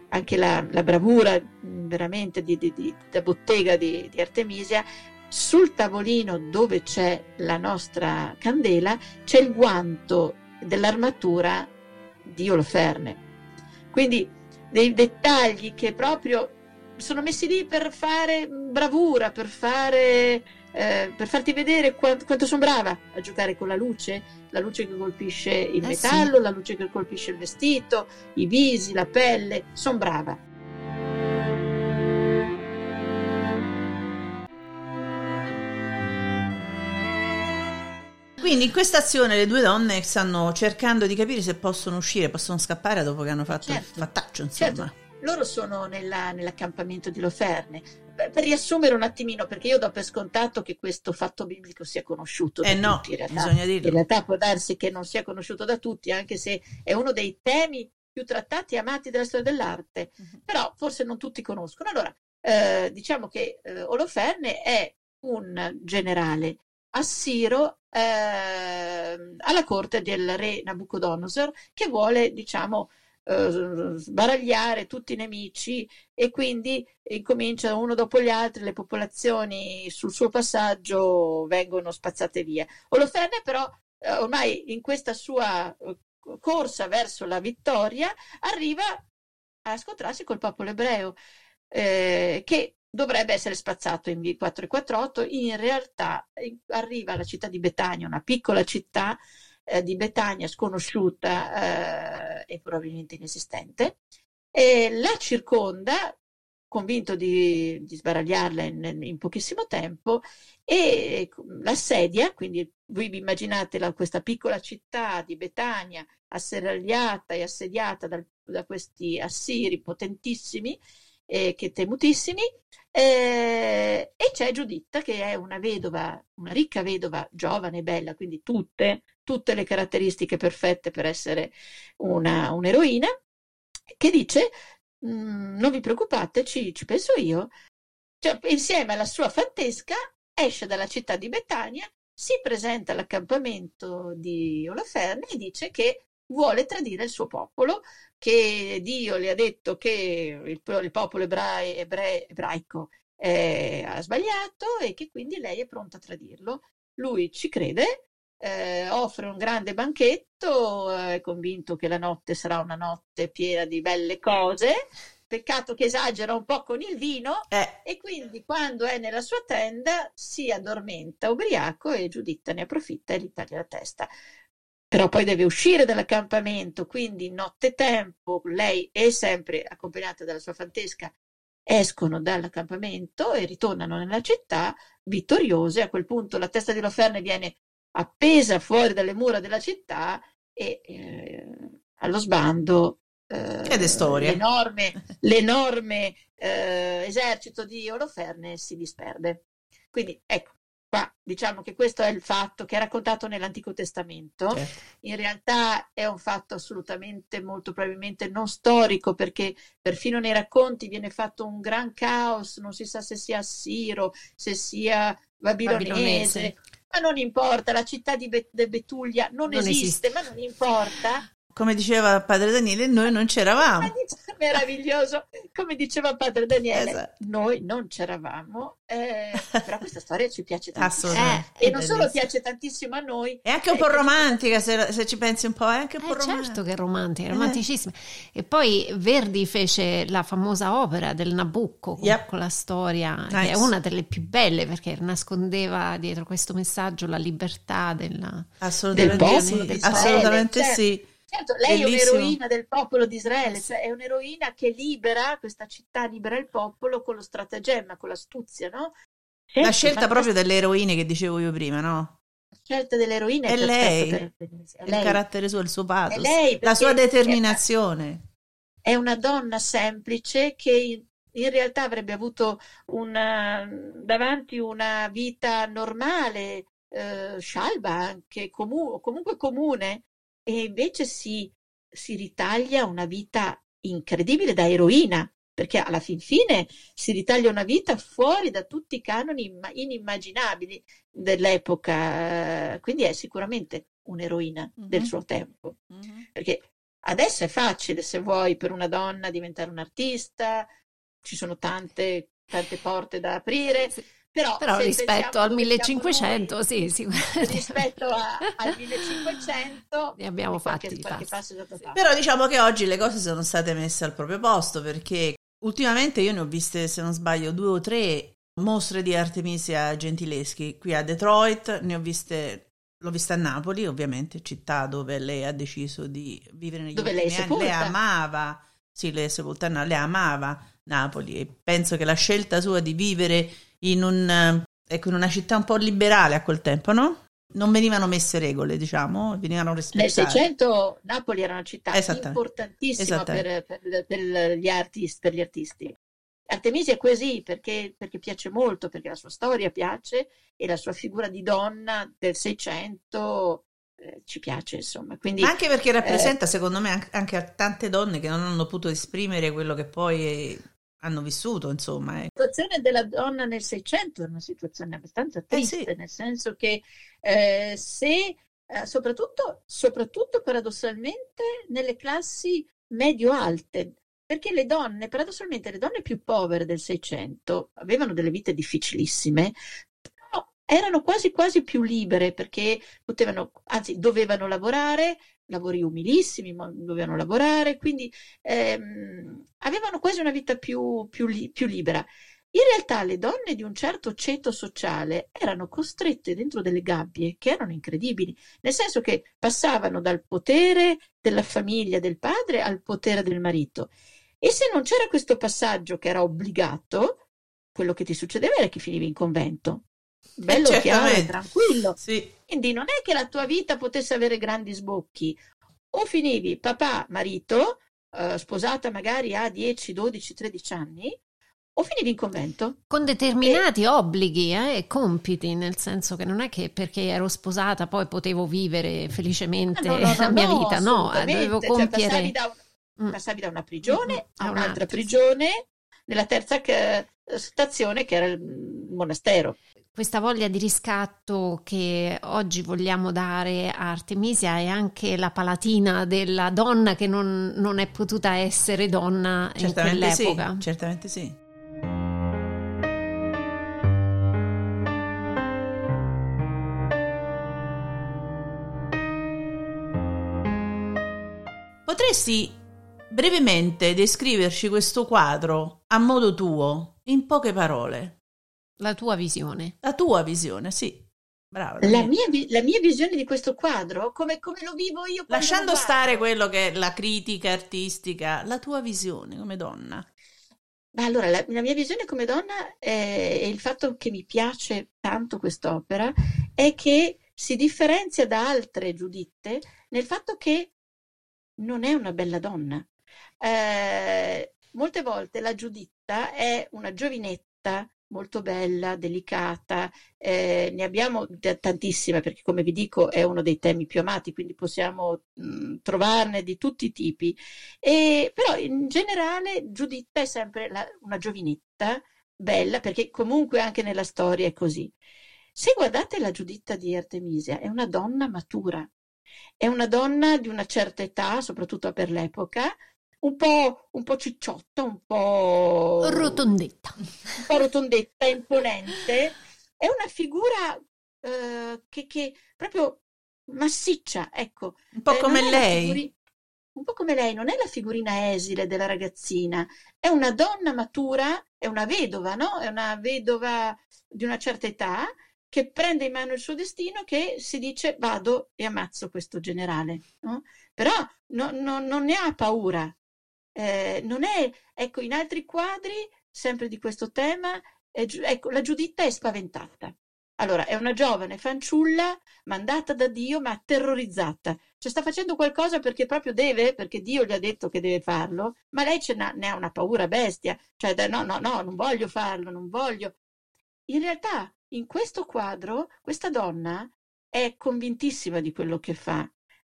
anche la, bravura veramente di, di, di, da bottega di, Artemisia. Sul tavolino dove c'è la nostra candela c'è il guanto dell'armatura di Oloferne quindi dei dettagli che proprio sono messi lì per fare bravura, per, fare, eh, per farti vedere quanto, quanto sono brava a giocare con la luce, la luce che colpisce il eh metallo, sì. la luce che colpisce il vestito, i visi, la pelle, sono brava. Quindi in questa azione le due donne stanno cercando di capire se possono uscire, possono scappare dopo che hanno fatto certo, il fattaccio, insomma. Certo. Loro sono nella, nell'accampamento di Loferne. Per, riassumere un attimino, perché io do per scontato che questo fatto biblico sia conosciuto eh da no, tutti. In realtà, bisogna dirlo. In realtà può darsi che non sia conosciuto da tutti, anche se è uno dei temi più trattati e amati della storia dell'arte. Uh-huh. Però forse non tutti conoscono. Allora, eh, diciamo che eh, Oloferne è un generale assiro eh, alla corte del re Nabucodonosor che vuole, diciamo, eh, sbaragliare tutti i nemici e quindi incomincia uno dopo gli altri, le popolazioni sul suo passaggio vengono spazzate via. Oloferne però eh, ormai in questa sua eh, corsa verso la vittoria arriva a scontrarsi col popolo ebreo eh, che dovrebbe essere spazzato in V448, in realtà eh, arriva alla città di Betania, una piccola città eh, di Betania sconosciuta eh, e probabilmente inesistente, e la circonda, convinto di, di sbaragliarla in, in, pochissimo tempo, e l'assedia, quindi voi vi immaginate la, questa piccola città di Betania asserragliata e assediata dal, da questi assiri potentissimi, eh, che temutissimi, eh, e c'è Giuditta che è una vedova, una ricca vedova, giovane e bella, quindi tutte, tutte le caratteristiche perfette per essere una, un'eroina, che dice mm, non vi preoccupate, ci, ci penso io, cioè, insieme alla sua fantesca esce dalla città di Betania, si presenta all'accampamento di Olaferne e dice che vuole tradire il suo popolo, che Dio le ha detto che il, il popolo ebrei, ebre, ebraico eh, ha sbagliato e che quindi lei è pronta a tradirlo. Lui ci crede, eh, offre un grande banchetto, è convinto che la notte sarà una notte piena di belle cose. Peccato che esagera un po' con il vino eh. e quindi quando è nella sua tenda si addormenta ubriaco e Giuditta ne approfitta e gli taglia la testa però poi deve uscire dall'accampamento, quindi nottetempo, lei è sempre accompagnata dalla sua fantesca, escono dall'accampamento e ritornano nella città vittoriose. A quel punto la testa di Loferne viene appesa fuori dalle mura della città e eh, allo sbando eh, Ed è storia. l'enorme, l'enorme eh, esercito di Oloferne si disperde. Quindi ecco, qua diciamo che questo è il fatto che è raccontato nell'Antico Testamento. Certo. In realtà è un fatto assolutamente, molto probabilmente non storico, perché perfino nei racconti viene fatto un gran caos, non si sa se sia assiro, se sia babilonese. babilonese. Ma non importa, la città di Bet- Betulia non, non esiste, esiste, ma non importa come diceva padre Daniele, noi non c'eravamo. Meraviglioso, come diceva padre Daniele, esatto. noi non c'eravamo, eh, però questa storia ci piace tantissimo. Eh, e non solo piace tantissimo a noi. È anche un po' romantica, se, se, ci pensi un po', è anche un po' eh, romantica. Certo che è romantica, è romanticissima. E poi Verdi fece la famosa opera del Nabucco con, yep. con la storia, nice. che è una delle più belle perché nascondeva dietro questo messaggio la libertà della, assolutamente del popolo. Del assolutamente sì. Certo, lei Bellissimo. è un'eroina del popolo di Israele, cioè è un'eroina che libera, questa città libera il popolo con lo stratagemma, con l'astuzia, no? Certo, la scelta proprio delle eroine che dicevo io prima, no? La scelta delle eroine è, è lei, per, per, è il lei. carattere suo, il suo pathos, la sua determinazione. È una donna semplice che in realtà avrebbe avuto una, davanti una vita normale, eh, scialba anche, comu- comunque comune, e invece si, si ritaglia una vita incredibile da eroina, perché alla fin fine si ritaglia una vita fuori da tutti i canoni inimmaginabili dell'epoca, quindi è sicuramente un'eroina mm-hmm. del suo tempo, mm-hmm. perché adesso è facile se vuoi per una donna diventare un artista, ci sono tante, tante porte da aprire. Sì però, Però rispetto al 1500, noi, sì, sicuramente. Rispetto a, al 1500 ne abbiamo fatti qualche, passo sì. Però diciamo che oggi le cose sono state messe al proprio posto perché ultimamente io ne ho viste, se non sbaglio, due o tre mostre di Artemisia Gentileschi qui a Detroit, ne ho viste L'ho vista a Napoli, ovviamente, città dove lei ha deciso di vivere negli dove ultimi lei anni. Lei amava, sì, lei è sepolta, no, lei amava Napoli e penso che la scelta sua di vivere in, un, ecco, in una città un po' liberale a quel tempo, no? Non venivano messe regole, diciamo, venivano rispettate. Nel 600 Napoli era una città importantissima per, per, per, gli artisti, per gli artisti. Artemisia è così perché, perché, piace molto, perché la sua storia piace e la sua figura di donna del 600 eh, ci piace, insomma. Quindi, anche perché rappresenta, eh, secondo me, anche a tante donne che non hanno potuto esprimere quello che poi hanno vissuto, insomma. Eh. La situazione della donna nel Seicento è una situazione abbastanza triste, eh sì. nel senso che eh, se, eh, soprattutto, soprattutto paradossalmente nelle classi medio-alte, perché le donne, paradossalmente, le donne più povere del Seicento avevano delle vite difficilissime, erano quasi quasi più libere perché potevano, anzi, dovevano lavorare, lavori umilissimi, ma dovevano lavorare, quindi ehm, avevano quasi una vita più, più, li, più libera. In realtà le donne di un certo ceto sociale erano costrette dentro delle gabbie che erano incredibili, nel senso che passavano dal potere della famiglia del padre al potere del marito. E se non c'era questo passaggio che era obbligato, quello che ti succedeva era che finivi in convento. Bello eh, chiaro e tranquillo. Sì. Quindi non è che la tua vita potesse avere grandi sbocchi. O finivi papà, marito, eh, sposata magari a 10, 12, 13 anni, o finivi in convento. Con determinati e... obblighi eh, e compiti, nel senso che non è che perché ero sposata poi potevo vivere felicemente no, no, no, la mia vita, no, dovevo cioè, compiere... Cioè, passavi, da un, mm. passavi, da una prigione mm. a un'altra prigione, nella terza stazione che era il monastero questa voglia di riscatto che oggi vogliamo dare a Artemisia è anche la palatina della donna che non, non è potuta essere donna certamente in quell'epoca. Sì, certamente sì. Potresti brevemente descriverci questo quadro a modo tuo, in poche parole? La tua visione. La tua visione, sì. Brava. La mia, la mia, visione di questo quadro, come, come lo vivo io. Lasciando stare quello che è la critica artistica, la tua visione come donna. Ma allora, la, la mia visione come donna è, è il fatto che mi piace tanto quest'opera è che si differenzia da altre Giuditte nel fatto che non è una bella donna. Eh, molte volte la Giuditta è una giovinetta molto bella, delicata, eh, ne abbiamo tantissime perché come vi dico è uno dei temi più amati, quindi possiamo mh, trovarne di tutti i tipi, e, però in generale Giuditta è sempre la, una giovinetta bella perché comunque anche nella storia è così. Se guardate la Giuditta di Artemisia, è una donna matura, è una donna di una certa età, soprattutto per l'epoca, un po', un po' cicciotta, un po' rotondetta, un po' rotondetta, imponente. È una figura eh, che, che proprio massiccia, ecco. Un po' eh, come lei. Figuri... Un po' come lei, non è la figurina esile della ragazzina, è una donna matura, è una vedova, no? È una vedova di una certa età che prende in mano il suo destino, che si dice vado e ammazzo questo generale. No? Però no, no, non ne ha paura, eh, non è, ecco, in altri quadri, sempre di questo tema, è, ecco, la Giuditta è spaventata. Allora, è una giovane fanciulla mandata da Dio, ma terrorizzata. Cioè, sta facendo qualcosa perché proprio deve, perché Dio gli ha detto che deve farlo, ma lei ne ha una paura bestia. Cioè, no, no, no, non voglio farlo, non voglio. In realtà, in questo quadro, questa donna è convintissima di quello che fa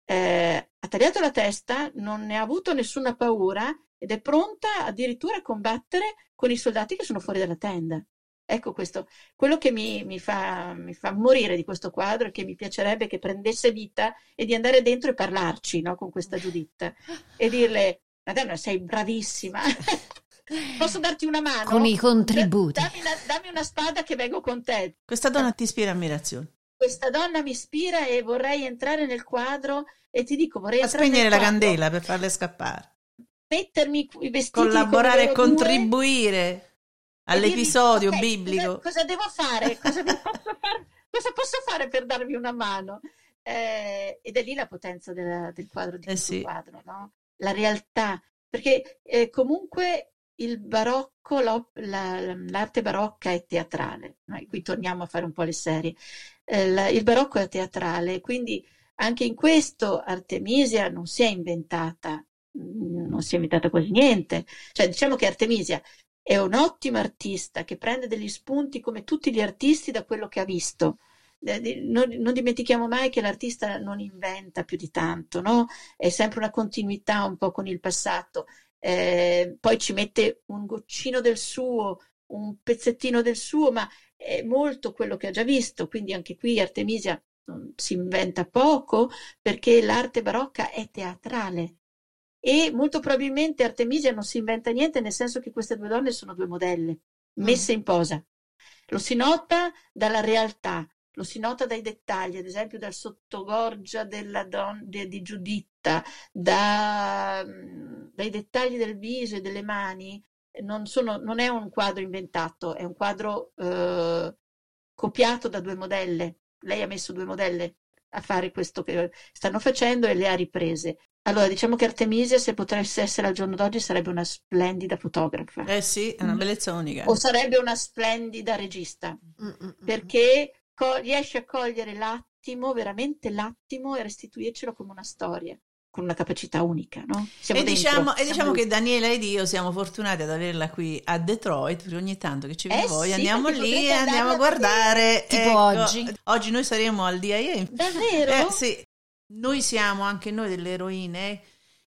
eh, ha tagliato la testa, non ne ha avuto nessuna paura ed è pronta addirittura a combattere con i soldati che sono fuori dalla tenda. Ecco questo, quello che mi, mi, fa, mi fa morire di questo quadro è che mi piacerebbe che prendesse vita e di andare dentro e parlarci no, con questa Giuditta e dirle, Madonna, sei bravissima. Posso darti una mano? Con i contributi. Dammi una, dammi una spada che vengo con te. Questa donna ti ispira ammirazione questa donna mi ispira e vorrei entrare nel quadro e ti dico vorrei a spegnere la candela per farle scappare. Mettermi i vestiti collaborare e contribuire due, all'episodio dico, okay, biblico. cosa, cosa, devo fare? Cosa posso fare? Cosa posso fare per darvi una mano? Eh, ed è lì la potenza del, del quadro di eh sì. quadro no? la realtà. Perché eh, comunque il barocco, la, l'arte barocca è teatrale, noi qui torniamo a fare un po' le serie, eh, il barocco è teatrale, quindi anche in questo Artemisia non si è inventata, mm, non si è inventata quasi niente, cioè diciamo che Artemisia è un ottimo artista che prende degli spunti come tutti gli artisti da quello che ha visto. Eh, non, non, dimentichiamo mai che l'artista non inventa più di tanto, no? È sempre una continuità un po' con il passato eh, poi ci mette un goccino del suo, un pezzettino del suo, ma è molto quello che ha già visto, quindi anche qui Artemisia si inventa poco perché l'arte barocca è teatrale e molto probabilmente Artemisia non si inventa niente nel senso che queste due donne sono due modelle messe mm. in posa. Lo si nota dalla realtà, lo si nota dai dettagli, ad esempio dal sottogorgia della donna di, di Giuditta, da, mm, dai dettagli del viso e delle mani. Non, sono, non, è un quadro inventato, è un quadro eh, copiato da due modelle. Lei ha messo due modelle a fare questo che stanno facendo e le ha riprese. Allora, diciamo che Artemisia, se potesse essere al giorno d'oggi, sarebbe una splendida fotografa. Eh sì, è una bellezza unica. O sarebbe una splendida regista, Mm-mm. perché co- riesce a cogliere l'attimo, veramente l'attimo, e restituircelo come una storia con una capacità unica, no? Siamo e, dentro, diciamo, e diciamo che Daniela ed io siamo fortunati ad averla qui a Detroit, perché ogni tanto che ci viene eh voi sì, andiamo lì e andiamo a guardare. Tipo ecco, oggi. Oggi noi saremo al DIA. Davvero? Eh, sì. Noi siamo anche noi delle eroine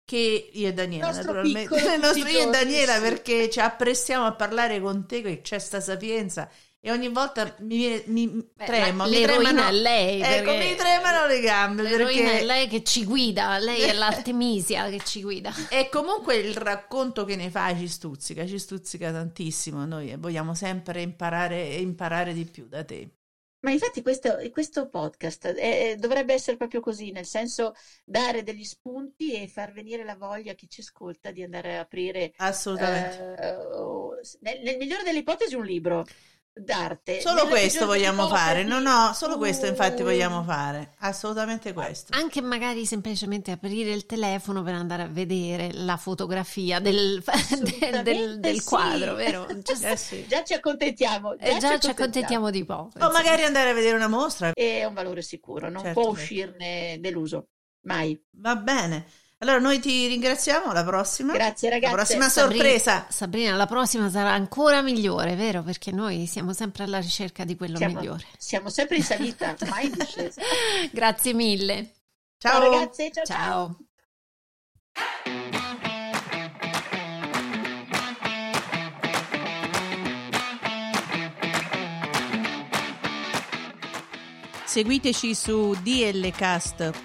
che io e Daniela nostro naturalmente il nostro io e Daniela perché ci apprestiamo a parlare con te che c'è sta sapienza e ogni volta mi, viene, mi Beh, tremo. L'eroina tremano, è lei. Ecco, mi tremano le gambe. Perché... è lei che ci guida, lei è l'Artemisia che ci guida. E comunque il racconto che ne fai ci stuzzica, ci stuzzica tantissimo. Noi vogliamo sempre imparare e imparare di più da te. Ma infatti questo, questo podcast è, dovrebbe essere proprio così, nel senso dare degli spunti e far venire la voglia a chi ci ascolta di andare a aprire. Assolutamente. Eh, nel, nel migliore delle ipotesi un libro d'arte. Solo questo vogliamo fare, no, no, solo questo infatti vogliamo fare, assolutamente questo. Anche magari semplicemente aprire il telefono per andare a vedere la fotografia del, del, del, del sì. quadro, vero? Già, eh sì. già ci accontentiamo. Già, già ci accontentiamo di poco. O magari andare a vedere una mostra. È un valore sicuro, non certo. può uscirne deluso, mai. Va bene. Allora noi ti ringraziamo, alla prossima. Grazie ragazzi. La prossima Sabrina, sorpresa. Sabrina, la prossima sarà ancora migliore, vero? Perché noi siamo sempre alla ricerca di quello siamo, migliore. Siamo sempre in salita, mai in discesa. Grazie mille. Ciao, ciao ragazzi, ciao. ciao. ciao. Seguiteci su dlcast.com